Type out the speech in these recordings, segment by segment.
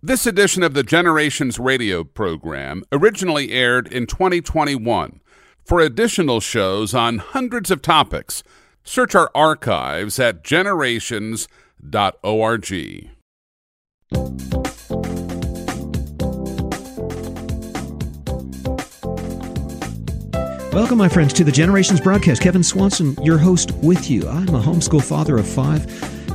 This edition of the Generations Radio program originally aired in 2021. For additional shows on hundreds of topics, search our archives at generations.org. Welcome, my friends, to the Generations broadcast. Kevin Swanson, your host, with you. I'm a homeschool father of five,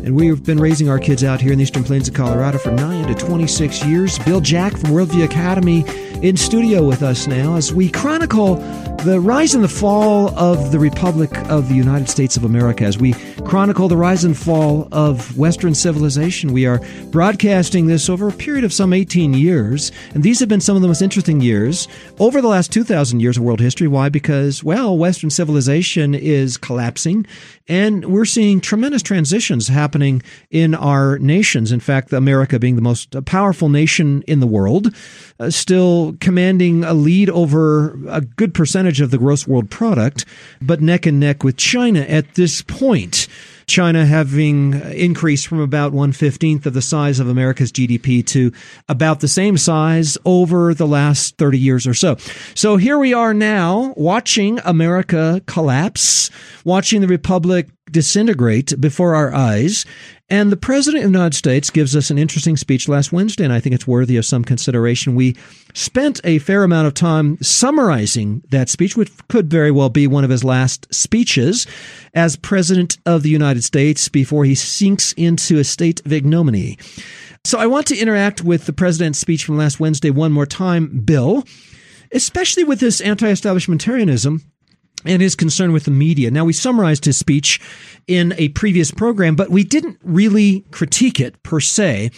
and we've been raising our kids out here in the Eastern Plains of Colorado for nine to 26 years. Bill Jack from Worldview Academy in studio with us now as we chronicle the rise and the fall of the Republic of the United States of America, as we chronicle the rise and fall of Western civilization. We are broadcasting this over a period of some 18 years, and these have been some of the most interesting years over the last 2,000 years of world history. Why? Because, well, Western civilization is collapsing, and we're seeing tremendous transitions happening in our nations. In fact, America being the most powerful nation in the world, uh, still commanding a lead over a good percentage of the gross world product, but neck and neck with China at this point. China having uh, increased from about 115th of the size of America's GDP to about the same size over the last 30 years or so. So here we are now watching America collapse, watching the Republic disintegrate before our eyes. And the President of the United States gives us an interesting speech last Wednesday, and I think it's worthy of some consideration. We spent a fair amount of time summarizing that speech, which could very well be one of his last speeches as President of the United States before he sinks into a state of ignominy. So I want to interact with the President's speech from last Wednesday one more time, Bill, especially with this anti establishmentarianism and his concern with the media. Now, we summarized his speech in a previous program, but we didn't really critique it per se.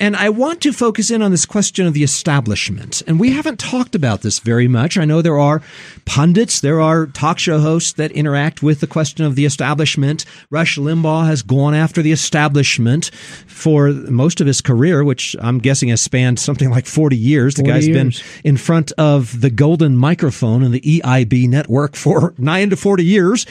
And I want to focus in on this question of the establishment. And we haven't talked about this very much. I know there are pundits, there are talk show hosts that interact with the question of the establishment. Rush Limbaugh has gone after the establishment for most of his career, which I'm guessing has spanned something like 40 years. The 40 guy's years. been in front of the golden microphone in the EIB network for nine to 40 years.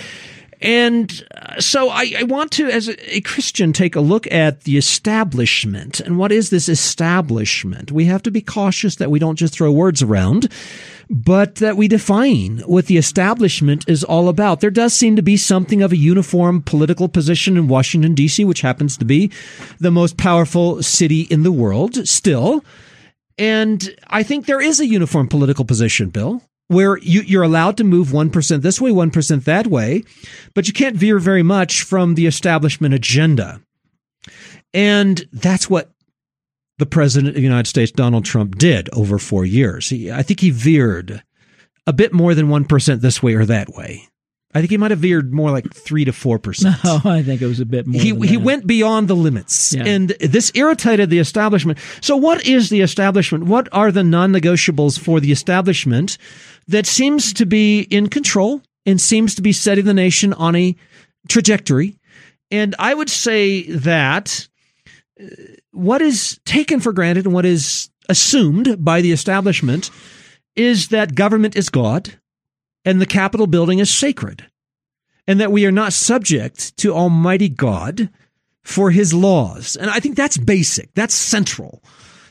And uh, so I, I want to, as a, a Christian, take a look at the establishment. And what is this establishment? We have to be cautious that we don't just throw words around, but that we define what the establishment is all about. There does seem to be something of a uniform political position in Washington, D.C., which happens to be the most powerful city in the world still. And I think there is a uniform political position, Bill, where you, you're allowed to move 1% this way, 1% that way, but you can't veer very much from the establishment agenda. And that's what the president of the United States, Donald Trump, did over four years. He, I think he veered a bit more than 1% this way or that way. I think he might have veered more like 3 to 4%. No, I think it was a bit more. He, he went beyond the limits Yeah. and this irritated the establishment. So what is the establishment? What are the non-negotiables for the establishment that seems to be in control and seems to be setting the nation on a trajectory? And I would say that uh, what is taken for granted and what is assumed by the establishment is that government is God and the Capitol building is sacred and that we are not subject to Almighty God for his laws. And I think that's basic. That's central.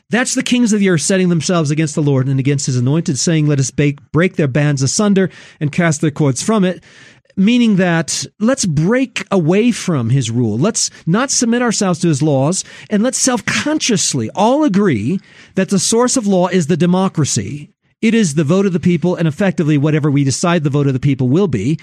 That's the kings of the earth setting themselves against the Lord and against his anointed, saying, Let us break, their bands asunder and cast their cords from it. Meaning that let's break away from his rule. Let's not submit ourselves to his laws and let's self consciously all agree that the source of law is the democracy. It is the vote of the people and effectively whatever we decide the vote of the people will be.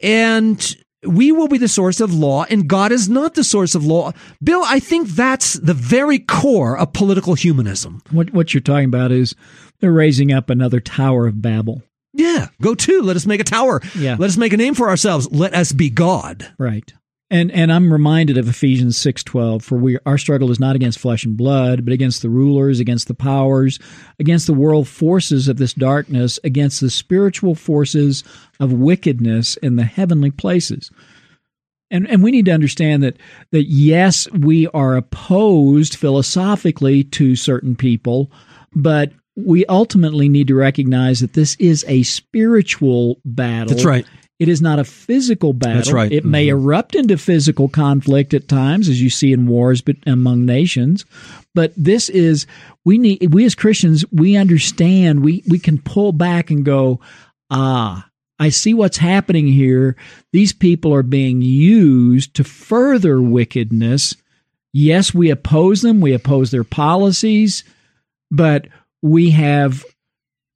And we will be the source of law and God is not the source of law. Bill, I think that's the very core of political humanism. What what you're talking about is they're raising up another Tower of Babel. Yeah, go to. Let us make a tower. Yeah. Let us make a name for ourselves. Let us be God. Right. And and I'm reminded of Ephesians 6:12 for we our struggle is not against flesh and blood but against the rulers against the powers against the world forces of this darkness against the spiritual forces of wickedness in the heavenly places. And and we need to understand that that yes we are opposed philosophically to certain people but we ultimately need to recognize that this is a spiritual battle That's right. It is not a physical battle. That's right. It may Mhm. erupt into physical conflict at times, as you see in wars but among nations. But this is we need we as Christians we understand we we can pull back and go ah I see what's happening here. These people are being used to further wickedness. Yes, we oppose them. We oppose their policies, but we have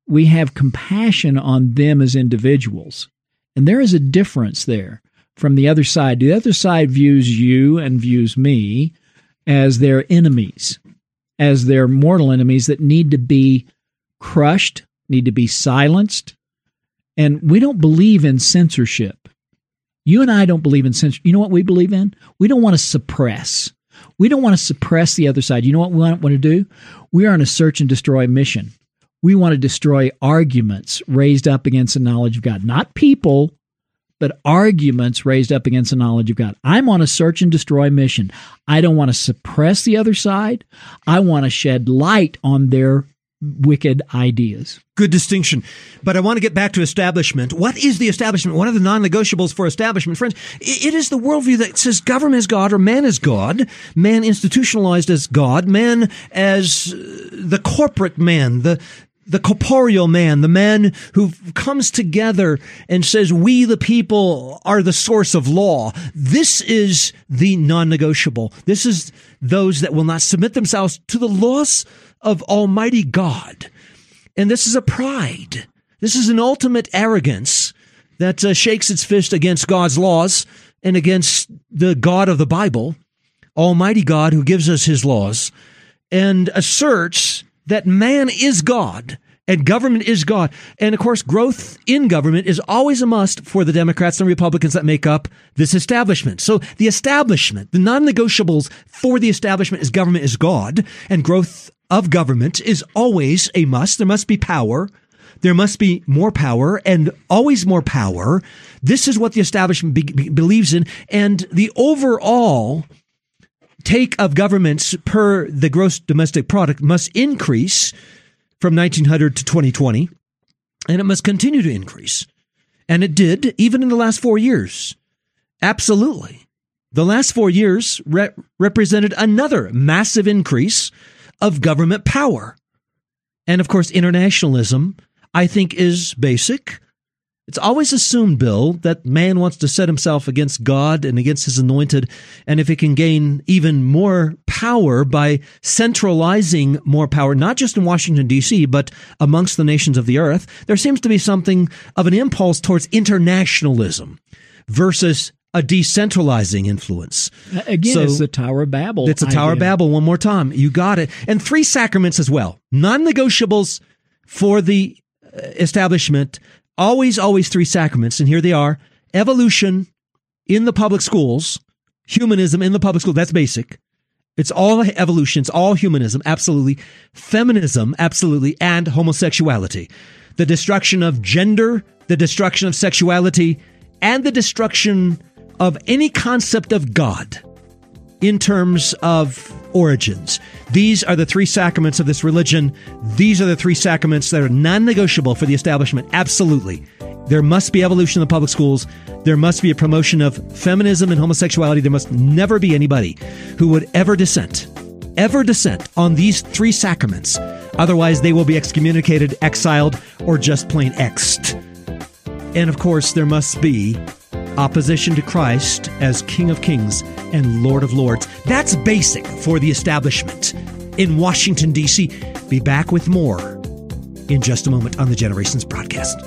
we have compassion on them as individuals. And there is a difference there from the other side. The other side views you and views me as their enemies, as their mortal enemies that need to be crushed, need to be silenced. And we don't believe in censorship. You and I don't believe in censorship. You know what we believe in? We don't want to suppress. We don't want to suppress the other side. You know what we want, to do? We are on a search and destroy mission. We want to destroy arguments raised up against the knowledge of God, not people, but arguments raised up against the knowledge of God. I'm on a search and destroy mission. I don't want to suppress the other side. I want to shed light on their wicked ideas. Good distinction. But I want to get back to establishment. What is the establishment? One of the non negotiables for establishment, friends, it is the worldview that says government is God or man is God, man institutionalized as God, man as uh, the corporate man, the the corporeal man, the man who comes together and says, we the people are the source of law. This is the non-negotiable. This is those that will not submit themselves to the laws of Almighty God. And this is a pride. This is an ultimate arrogance that uh, shakes its fist against God's laws and against the God of the Bible, Almighty God who gives us his laws, and asserts that man is God and government is God. And of course, growth in government is always a must for the Democrats and Republicans that make up this establishment. So the establishment, the non-negotiables for the establishment is government is God and growth of government is always a must. There must be power. There must be more power and always more power. This is what the establishment be- be- believes in. And the overall take of governments per the gross domestic product must increase from 1900 to 2020, and it must continue to increase. And it did, even in the last four years. Absolutely. The last four years re- represented another massive increase of government power. And of course, internationalism, I think, is basic. It's always assumed, Bill, that man wants to set himself against God and against his anointed. And if he can gain even more power by centralizing more power, not just in Washington, D.C., but amongst the nations of the earth, there seems to be something of an impulse towards internationalism versus a decentralizing influence. Again, So- it's the Tower of Babel. It's a Tower of. Babel one more time. You got it. And three sacraments as well. Non-negotiables for the uh, establishment. Always, always three sacraments. And here they are. Evolution in the public schools. Humanism in the public school. That's basic. It's all evolution. It's all humanism. Absolutely. Feminism. Absolutely. And homosexuality. The destruction of gender, the destruction of sexuality, and the destruction of any concept of God in terms of origins. These are the three sacraments of this religion. These are the three sacraments that are non negotiable for the establishment. Absolutely. There must be evolution in the public schools. There must be a promotion of feminism and homosexuality. There must never be anybody who would ever dissent, ever dissent on these three sacraments. Otherwise, they will be excommunicated, exiled, or just plain exed. And of course, there must be opposition to Christ as King of Kings and Lord of Lords. That's basic for the establishment in Washington, D.C. Be back with more in just a moment on the Generations broadcast.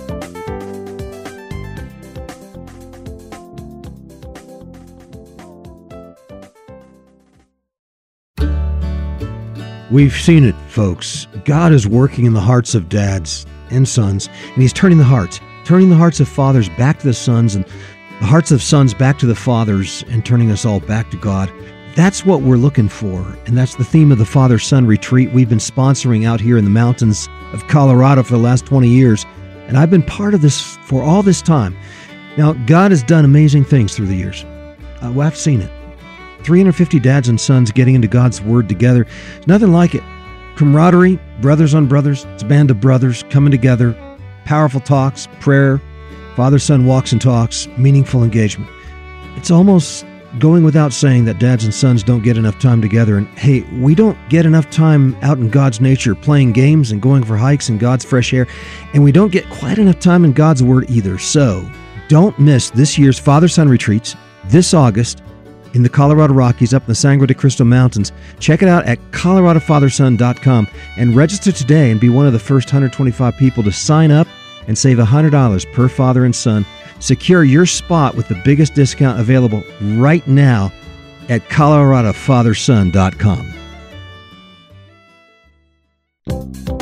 We've seen it, folks. God is working in the hearts of dads and sons, and He's turning the hearts, turning the hearts of fathers back to the sons, and the hearts of sons back to the fathers, and turning us all back to God. That's what we're looking for, and that's the theme of the Father Son Retreat we've been sponsoring out here in the mountains of Colorado for the last 20 years, and I've been part of this for all this time. Now, God has done amazing things through the years. Uh, well, I've seen it. 350 dads and sons getting into God's Word together. Nothing like it. Camaraderie, brothers on brothers, it's a band of brothers coming together, powerful talks, prayer, Father son walks and talks, meaningful engagement. It's almost going without saying that dads and sons don't get enough time together. And hey, we don't get enough time out in God's nature playing games and going for hikes in God's fresh air. And we don't get quite enough time in God's Word either. So don't miss this year's Father Son retreats this August in the Colorado Rockies up in the Sangre de Cristo Mountains. Check it out at coloradofatherson.com and register today and be one of the first 125 people to sign up and save $100 per father and son. Secure your spot with the biggest discount available right now at coloradofatherson.com.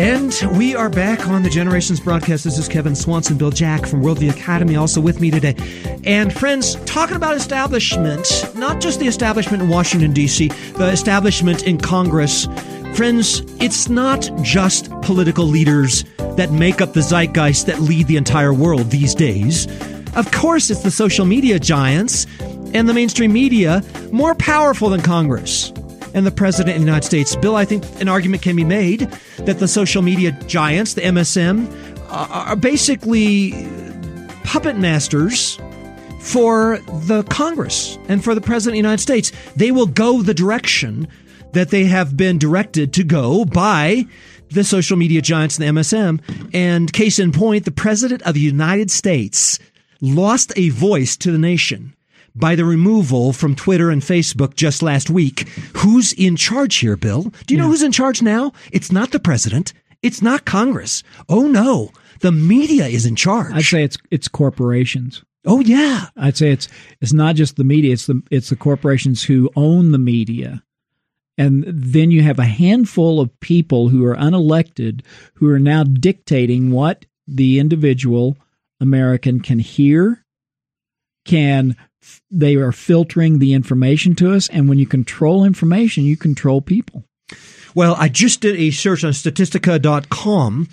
And we are back on the Generations broadcast. This is Kevin Swanson, Bill Jack from Worldview Academy, also with me today. And friends, talking about establishment, not just the establishment in Washington, D.C., the establishment in Congress. Friends, it's not just political leaders that make up the zeitgeist that lead the entire world these days. Of course, it's the social media giants and the mainstream media more powerful than Congress and the President of the United States. Bill, I think an argument can be made that the social media giants, the MSM, are basically puppet masters for the Congress and for the President of the United States. They will go the direction that they have been directed to go by the social media giants and the MSM. And case in point, the President of the United States lost a voice to the nation by the removal from Twitter and Facebook just last week. Who's in charge here, Bill? Do you yeah. know who's in charge now? It's not the president. It's not Congress. Oh no, the media is in charge. I'd say it's it's corporations. Oh yeah. I'd say it's it's not just the media, it's the it's the corporations who own the media. And then you have a handful of people who are unelected who are now dictating what the individual American can hear, can they are filtering the information to us. And when you control information, you control people. Well, I just did a search on statistica.com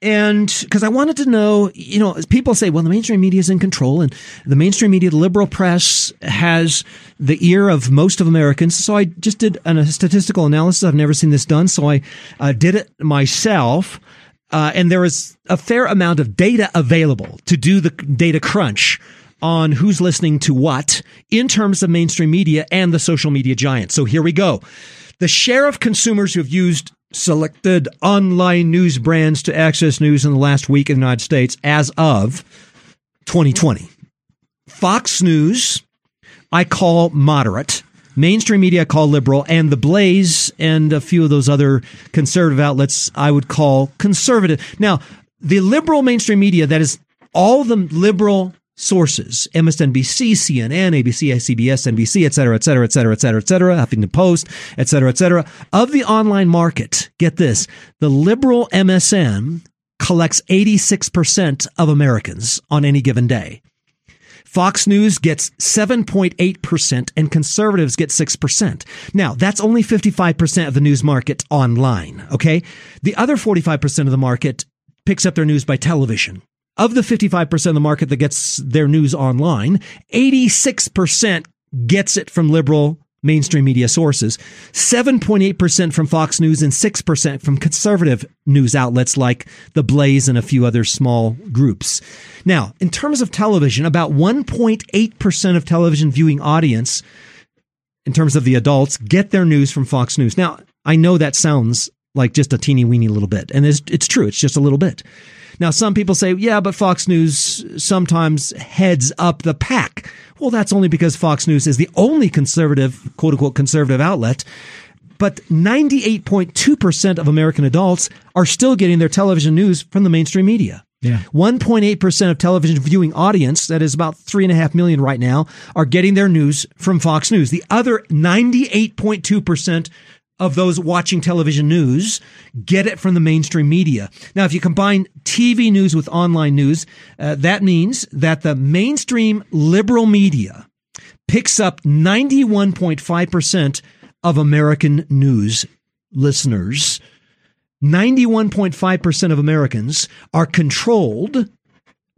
and because I wanted to know, you know, people say, well, the mainstream media is in control and the mainstream media, the liberal press has the ear of most of Americans. So I just did a statistical analysis. I've never seen this done. So I uh, did it myself. Uh, and there is a fair amount of data available to do the data crunch on who's listening to what in terms of mainstream media and the social media giants. So here we go. The share of consumers who have used selected online news brands to access news in the last week in the United States as of 2020. Fox News, I call moderate. Mainstream media I call liberal, and The Blaze and a few of those other conservative outlets I would call conservative. Now, the liberal mainstream media, that is all the liberal sources MSNBC, CNN, ABC, CBS, NBC, et cetera, et cetera, et cetera, et cetera, et cetera, Huffington Post, et cetera, et cetera. Of the online market, get this the liberal MSM collects 86% of Americans on any given day. Fox News gets 7.8% and conservatives get 6%. Now, that's only 55% of the news market online, okay? The other 45% of the market picks up their news by television. Of the 55% of the market that gets their news online, 86% gets it from liberal mainstream media sources, 7.8% from Fox News, and 6% from conservative news outlets like The Blaze and a few other small groups. Now, in terms of television, about 1.8% of television viewing audience, in terms of the adults, get their news from Fox News. Now, I know that sounds like just a teeny weeny little bit, and it's, it's true, it's just a little bit. Now, some people say, yeah, but Fox News sometimes heads up the pack. Well, that's only because Fox News is the only conservative, quote unquote, conservative outlet. But 98.2% of American adults are still getting their television news from the mainstream media. Yeah. 1.8% of television viewing audience, that is about 3.5 million right now, are getting their news from Fox News. The other 98.2% of those watching television news get it from the mainstream media. Now, if you combine TV news with online news, uh, that means that the mainstream liberal media picks up 91.5% of American news listeners. 91.5% of Americans are controlled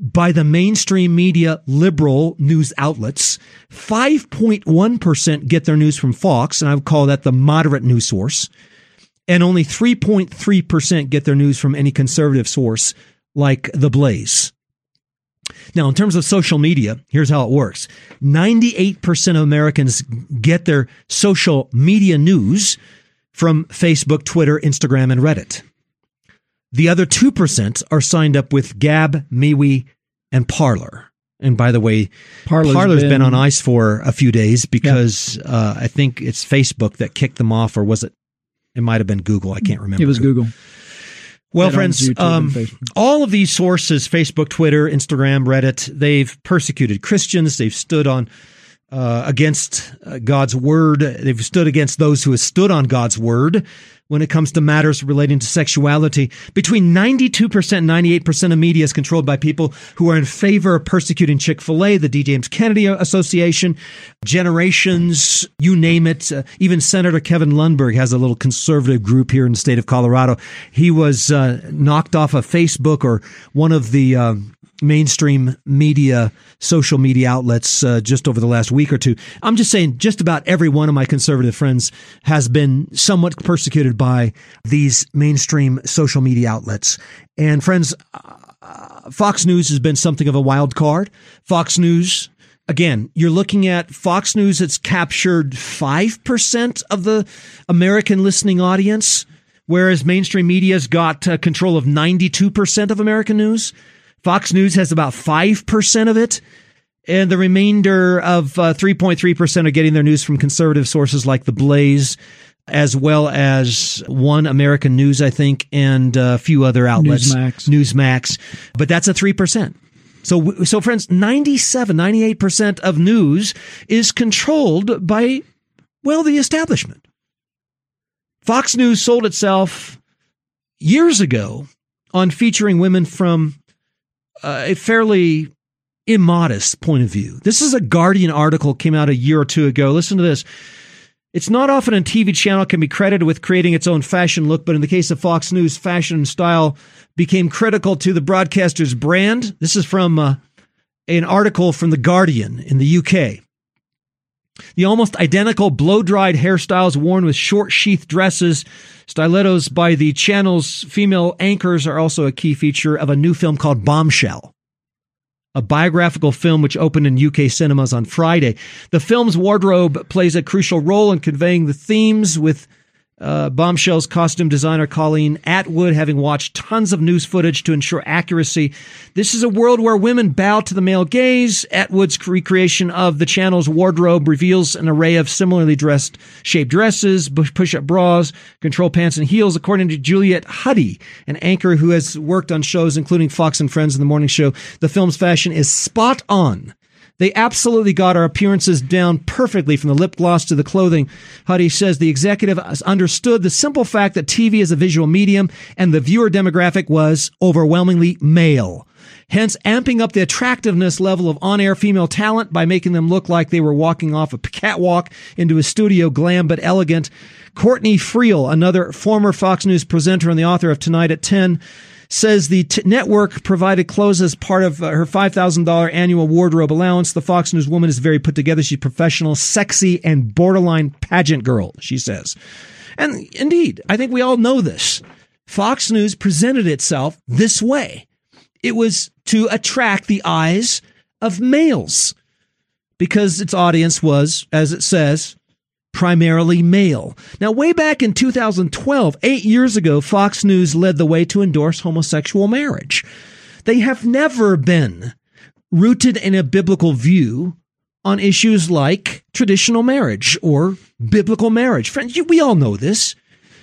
by the mainstream media liberal news outlets. 5.1% get their news from Fox, and I would call that the moderate news source. and only 3.3% get their news from any conservative source like The Blaze. Now, in terms of social media, here's how it works 98% of Americans get their social media news from Facebook, Twitter, Instagram, and Reddit. The other 2% are signed up with Gab, MeWe, and Parler. And by the way, Parler's Parler's been, been- on ice for a few days because uh, I think it's Facebook that kicked them off, or was it? It might have been Google. I can't remember. It was Google. Well, friends, um, all of these sources Facebook, Twitter, Instagram, Reddit they've persecuted Christians. They've stood on uh, against uh, God's word. They've stood against those who have stood on God's word when it comes to matters relating to sexuality. Between 92% and 98% of media is controlled by people who are in favor of persecuting Chick fil A, the D. James Kennedy Association, generations, you name it. Uh, even Senator Kevin Lundberg has a little conservative group here in the state of Colorado. He was uh, knocked off of Facebook or one of the. um mainstream media, social media outlets uh, just over the last week or two. I'm just saying, just about every one of my conservative friends has been somewhat persecuted by these mainstream social media outlets. And friends, uh, Fox News has been something of a wild card. Fox News. Again, you're looking at Fox News that's captured 5% of the American listening audience, whereas mainstream media's got uh, control of 92% of American news. Fox News has about 5% of it. And the remainder of uh, 3.3% are getting their news from conservative sources like The Blaze, as well as One American News, I think, and a few other outlets. Newsmax. Newsmax. But that's a 3%. So, so friends, 97, 98% of news is controlled by, well, the establishment. Fox News sold itself years ago on featuring women from a fairly immodest point of view. This is a Guardian article came out a year or two ago. Listen to this. It's not often a TV channel can be credited with creating its own fashion look, but in the case of Fox News, fashion and style became critical to the broadcaster's brand. This is from uh, an article from The Guardian in the UK. The almost identical blow dried hairstyles worn with short sheath dresses, stilettos by the channel's female anchors are also a key feature of a new film called Bombshell, a biographical film which opened in UK cinemas on Friday. The film's wardrobe plays a crucial role in conveying the themes with uh, Bombshell's costume designer Colleen Atwood having watched tons of news footage to ensure accuracy. This is a world where women bow to the male gaze. Atwood's recreation of the channel's wardrobe reveals an array of similarly dressed shaped dresses, push up bras, control pants, and heels, according to Juliet Huddy, an anchor who has worked on shows including Fox and Friends and the Morning Show. The film's fashion is spot on. They absolutely got our appearances down perfectly from the lip gloss to the clothing. Huddy says the executive understood the simple fact that TV is a visual medium and the viewer demographic was overwhelmingly male. Hence, amping up the attractiveness level of on air female talent by making them look like they were walking off a catwalk into a studio, glam but elegant. Courtney Friel, another former Fox News presenter and the author of Tonight at 10, says the t- network provided clothes as part of uh, her $5,000 annual wardrobe allowance. The Fox News woman is very put together. She's professional, sexy, and borderline pageant girl, she says. And indeed, I think we all know this. Fox News presented itself this way. It was to attract the eyes of males because its audience was, as it says, primarily male. Now, way back in 2012, eight years ago, Fox News led the way to endorse homosexual marriage. They have never been rooted in a biblical view on issues like traditional marriage or biblical marriage. Friends, we all know this.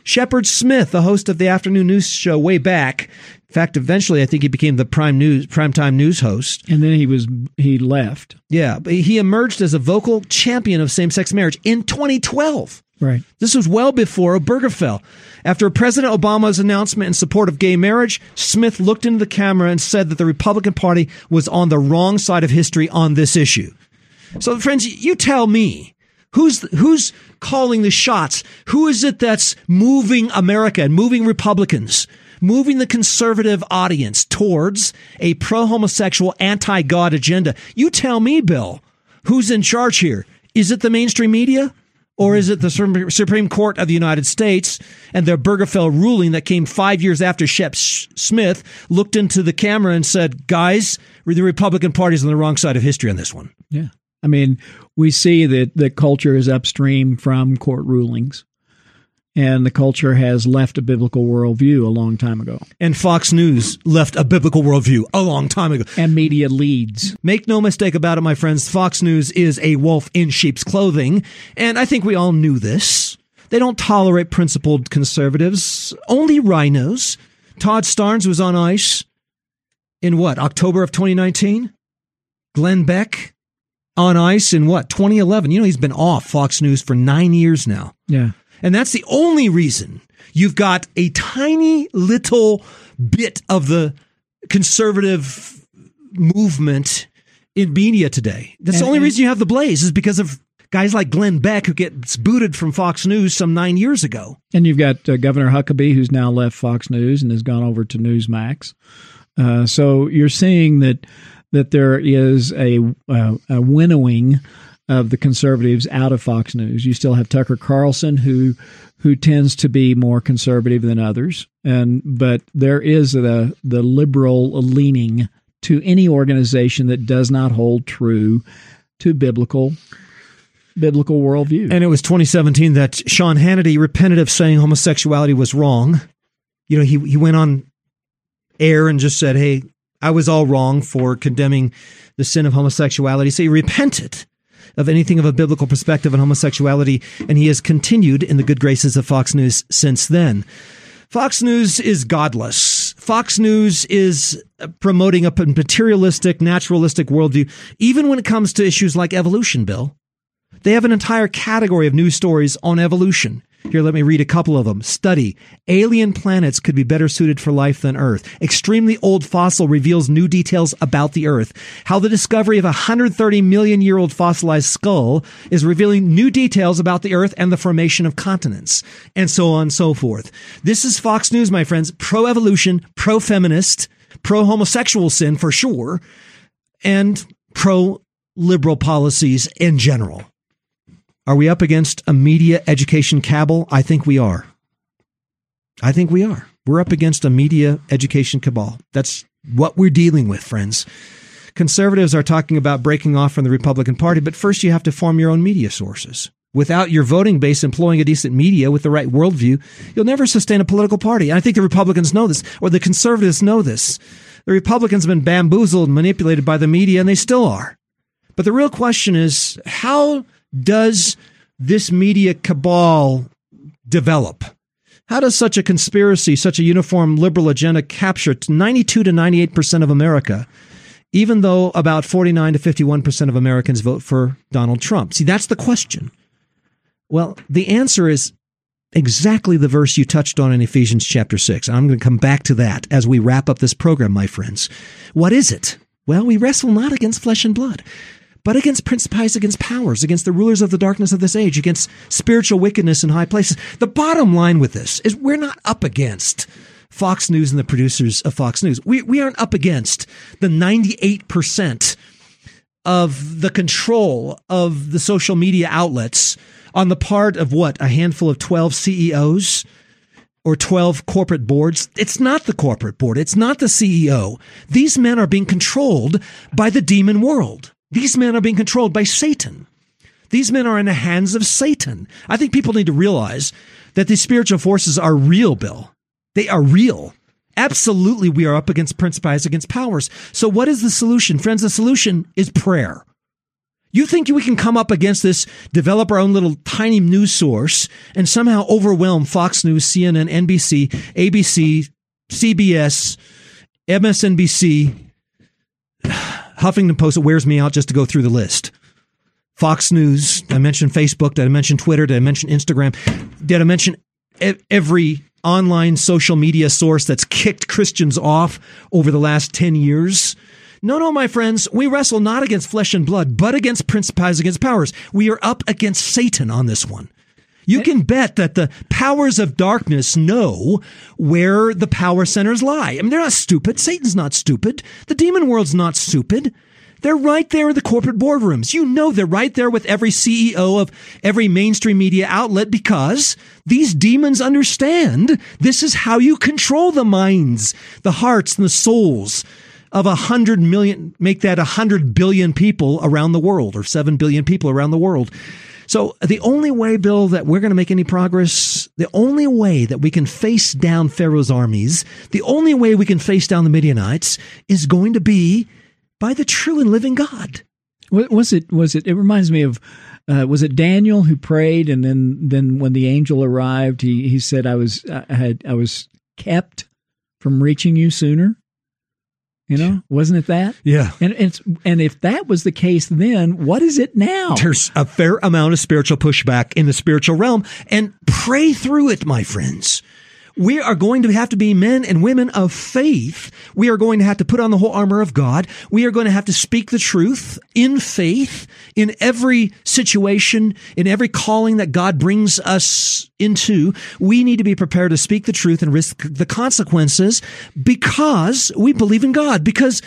Shepard Smith, the host of the afternoon news show way back, in fact, eventually I think he became the prime news primetime news host. And then he was he left. Yeah, but he emerged as a vocal champion of same-sex marriage in 2012. Right. This was well before Obergefell. After President Obama's announcement in support of gay marriage, Smith looked into the camera and said that the Republican Party was on the wrong side of history on this issue. So, friends, you tell me who's who's calling the shots? Who is it that's moving America and moving Republicans, moving the conservative audience towards a pro-homosexual, anti-God agenda? You tell me, Bill, who's in charge here? Is it the mainstream media? Or is it the Supreme Court of the United States and their Obergefell ruling that came five years after Shep Smith looked into the camera and said, guys, the Republican Party's on the wrong side of history on this one? Yeah. I mean, we see that the culture is upstream from court rulings and the culture has left a biblical worldview a long time ago. And Fox News left a biblical worldview a long time ago. And media leads. Make no mistake about it, my friends. Fox News is a wolf in sheep's clothing. And I think we all knew this. They don't tolerate principled conservatives, only RINOs. Todd Starnes was on ice in what, October of 2019? Glenn Beck on ice in what, 2011? You know, he's been off Fox News for nine years now. Yeah. And that's the only reason you've got a tiny little bit of the conservative movement in media today. That's and, the only reason you have the blaze is because of guys like Glenn Beck who gets booted from Fox News some nine years ago. And you've got uh, Governor Huckabee who's now left Fox News and has gone over to Newsmax. Uh, so you're seeing that that there is a, uh, a winnowing of the conservatives out of Fox News. You still have Tucker Carlson, who who tends to be more conservative than others, and but there is the the liberal leaning to any organization that does not hold true to biblical biblical worldview. And it was 2017 that Sean Hannity repented of saying homosexuality was wrong. You know, he he went on air and just said, "Hey, I was all wrong for condemning the sin of homosexuality." So he repented of anything of a biblical perspective on homosexuality, and he has continued in the good graces of Fox News since then. Fox News is godless. Fox News is uh, promoting a materialistic, naturalistic worldview, even when it comes to issues like evolution, Bill. They have an entire category of news stories on evolution. Here, let me read a couple of them. Study. Alien planets could be better suited for life than Earth. Extremely old fossil reveals new details about the Earth. How the discovery of a 130 million year old fossilized skull is revealing new details about the Earth and the formation of continents. And so on and so forth. This is Fox News, my friends. Pro evolution, pro feminist, pro homosexual sin for sure, and pro liberal policies in general. Are we up against a media education cabal? I think we are. I think we are. We're up against a media education cabal. That's what we're dealing with, friends. Conservatives are talking about breaking off from the Republican Party, but first you have to form your own media sources. Without your voting base employing a decent media with the right worldview, you'll never sustain a political party. And I think the Republicans know this, or the conservatives know this. The Republicans have been bamboozled and manipulated by the media, and they still are. But the real question is how does this media cabal develop? How does such a conspiracy, such a uniform liberal agenda capture 92 to 98% of America, even though about 49 to 51% of Americans vote for Donald Trump? See, that's the question. Well, the answer is exactly the verse you touched on in Ephesians chapter 6. I'm going to come back to that as we wrap up this program, my friends. What is it? Well, we wrestle not against flesh and blood but against principalities, against powers, against the rulers of the darkness of this age, against spiritual wickedness in high places. The bottom line with this is we're not up against Fox News and the producers of Fox News. We, we aren't up against the 98% of the control of the social media outlets on the part of what? A handful of 12 CEOs? or 12 corporate boards. It's not the corporate board. It's not the CEO. These men are being controlled by the demon world. These men are being controlled by Satan. These men are in the hands of Satan. I think people need to realize that these spiritual forces are real, Bill. They are real. Absolutely, we are up against principalities, against powers. So, what is the solution? Friends, the solution is prayer. You think we can come up against this, develop our own little tiny news source, and somehow overwhelm Fox News, CNN, NBC, ABC, CBS, MSNBC, Huffington Post, it wears me out just to go through the list. Fox News, I mentioned Facebook, did I mention Twitter, did I mention Instagram, did I mention every online social media source that's kicked Christians off over the last 10 years? No, no, my friends, we wrestle not against flesh and blood, but against principalities, against powers. We are up against Satan on this one. You can bet that the powers of darkness know where the power centers lie. I mean, they're not stupid. Satan's not stupid. The demon world's not stupid. They're right there in the corporate boardrooms. You know they're right there with every CEO of every mainstream media outlet because these demons understand this is how you control the minds, the hearts, and the souls of a hundred million, make that a hundred billion people around the world or seven billion people around the world. So the only way, Bill, that we're going to make any progress, the only way that we can face down Pharaoh's armies, the only way we can face down the Midianites is going to be by the true and living God. Was it? Was it? It reminds me of. Uh, was it Daniel who prayed, and then then when the angel arrived, he he said, "I was I had I was kept from reaching you sooner." You know, wasn't it that? Yeah. And it's and if that was the case then, what is it now? There's a fair amount of spiritual pushback in the spiritual realm and pray through it, my friends. We are going to have to be men and women of faith. We are going to have to put on the whole armor of God. We are going to have to speak the truth in faith in every situation, in every calling that God brings us into. We need to be prepared to speak the truth and risk the consequences because we believe in God, because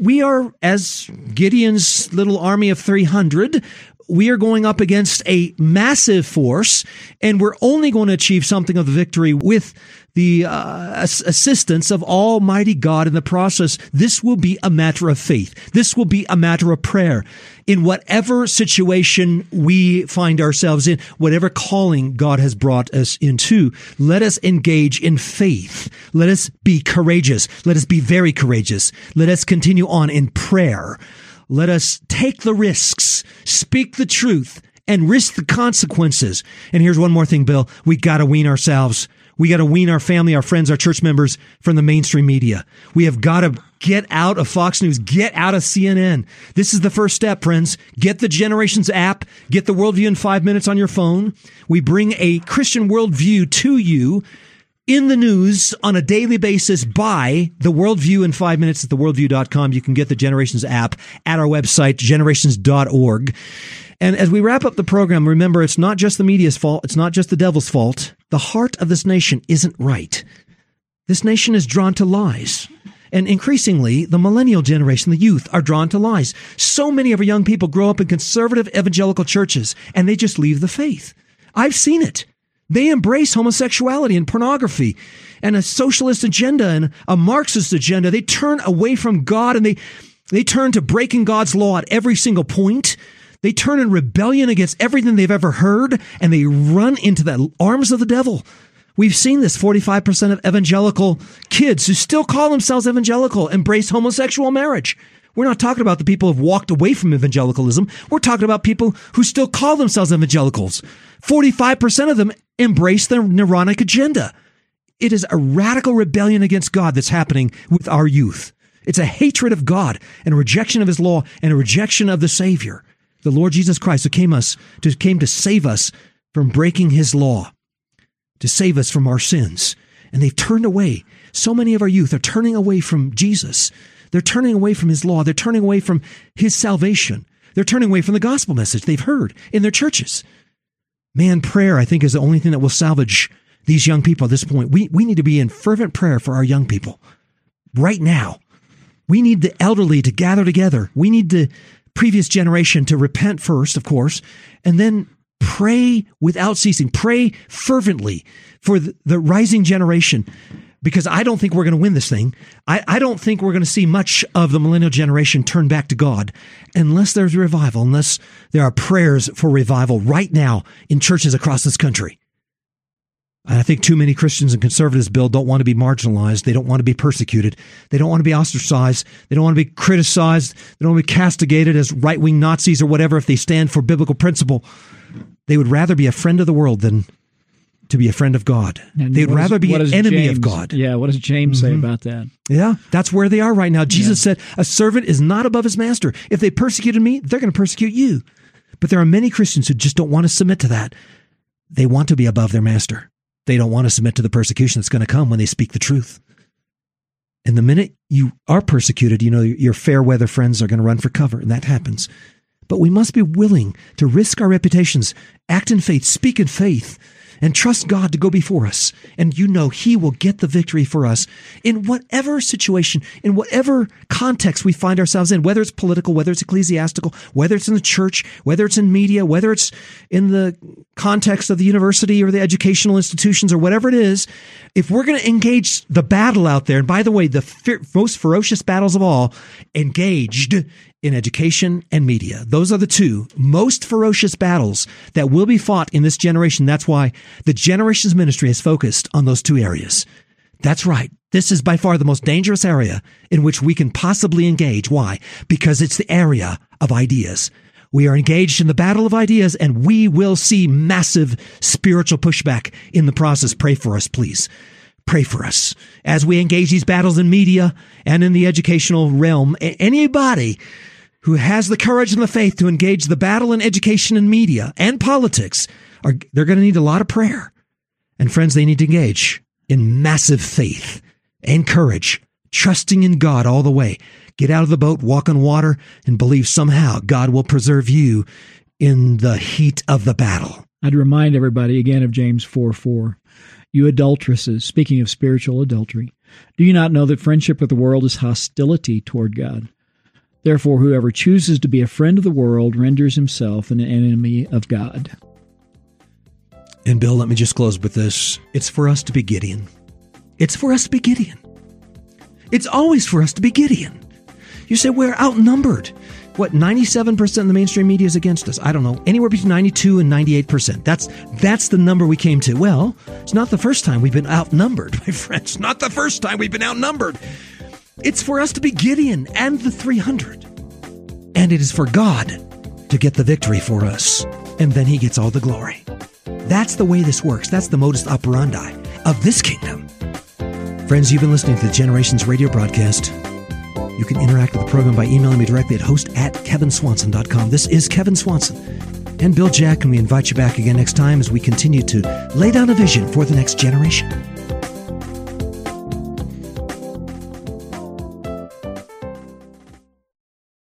we are, as Gideon's little army of 300, we are going up against a massive force, and we're only going to achieve something of the victory with the uh, assistance of Almighty God in the process. This will be a matter of faith. This will be a matter of prayer. In whatever situation we find ourselves in, whatever calling God has brought us into, let us engage in faith. Let us be courageous. Let us be very courageous. Let us continue on in prayer. Let us take the risks, speak the truth, and risk the consequences. And here's one more thing, Bill. We gotta wean ourselves. We gotta wean our family, our friends, our church members from the mainstream media. We have gotta get out of Fox News, get out of CNN. This is the first step, friends. Get the Generations app, get the worldview in five minutes on your phone. We bring a Christian worldview to you in the news on a daily basis by the worldview in five minutes at theworldview.com. You can get the Generations app at our website, generations.org. And as we wrap up the program, remember it's not just the media's fault. It's not just the devil's fault. The heart of this nation isn't right. This nation is drawn to lies. And increasingly, the millennial generation, the youth, are drawn to lies. So many of our young people grow up in conservative evangelical churches and they just leave the faith. I've seen it. They embrace homosexuality and pornography and a socialist agenda and a Marxist agenda. They turn away from God and they, they turn to breaking God's law at every single point. They turn in rebellion against everything they've ever heard and they run into the arms of the devil. We've seen this 45% of evangelical kids who still call themselves evangelical embrace homosexual marriage. We're not talking about the people who've walked away from evangelicalism. We're talking about people who still call themselves evangelicals. 45% of them embrace the neuronic agenda. It is a radical rebellion against God that's happening with our youth. It's a hatred of God and a rejection of his law and a rejection of the Savior, the Lord Jesus Christ, who came us to came to save us from breaking his law, to save us from our sins. And they've turned away. So many of our youth are turning away from Jesus. They're turning away from his law. They're turning away from his salvation. They're turning away from the gospel message they've heard in their churches. Man, prayer, I think, is the only thing that will salvage these young people at this point. We, we need to be in fervent prayer for our young people right now. We need the elderly to gather together. We need the previous generation to repent first, of course, and then pray without ceasing. Pray fervently for the, the rising generation because I don't think we're going to win this thing. I, I don't think we're going to see much of the millennial generation turn back to God unless there's revival, unless there are prayers for revival right now in churches across this country. I think too many Christians and conservatives, Bill, don't want to be marginalized. They don't want to be persecuted. They don't want to be ostracized. They don't want to be criticized. They don't want to be castigated as right wing Nazis or whatever if they stand for biblical principle. They would rather be a friend of the world than to be a friend of God. And They'd rather is- be an enemy James- of God. Mm-hmm. Yeah, what does James say about that? Yeah, that's where they are right now. Jesus said, A servant is not above his master. If they persecuted me, they're going to persecute you. But there are many Christians who just don't want to submit to that. They want to be above their master. They don't want to submit to the persecution that's going to come when they speak the truth. And the minute you are persecuted, you know, your fair weather friends are going to run for cover, and that happens. But we must be willing to risk our reputations, act in faith, speak in faith, and trust God to go before us. And you know He will get the victory for us in whatever situation, in whatever context we find ourselves in, whether it's political, whether it's ecclesiastical, whether it's in the church, whether it's in media, whether it's in the context of the university or the educational institutions or whatever it is. If we're going to engage the battle out there, and by the way, the most ferocious battles of all, engaged in education and media. Those are the two most ferocious battles that will be fought in this generation. That's why the Generations Ministry is focused on those two areas. That's right. This is by far the most dangerous area in which we can possibly engage. Why? Because it's the area of ideas. We are engaged in the battle of ideas and we will see massive spiritual pushback in the process. Pray for us, please. Pray for us as we engage these battles in media and in the educational realm. Anybody who has the courage and the faith to engage the battle in education and media and politics are they're going to need a lot of prayer. And friends, they need to engage in massive faith and courage, trusting in God all the way. Get out of the boat, walk on water, and believe somehow God will preserve you in the heat of the battle. I'd remind everybody again of James 4 4. You adulteresses, speaking of spiritual adultery, do you not know that friendship with the world is hostility toward God? Therefore, whoever chooses to be a friend of the world renders himself an enemy of God. And Bill, let me just close with this. It's for us to be Gideon. It's for us to be Gideon. It's always for us to be Gideon. You say we're outnumbered. What, 97% of the mainstream media is against us? I don't know. Anywhere between 92 and 98%. That's that's the number we came to. Well, it's not the first time we've been outnumbered, my friends. Not the first time we've been outnumbered. It's for us to be Gideon and the 300. And it is for God to get the victory for us. And then he gets all the glory. That's the way this works. That's the modus operandi of this kingdom. Friends, you've been listening to the Generations radio broadcast. You can interact with the program by emailing me directly at host at kevinswanson.com. This is Kevin Swanson and Bill Jack, and we invite you back again next time as we continue to lay down a vision for the next generation.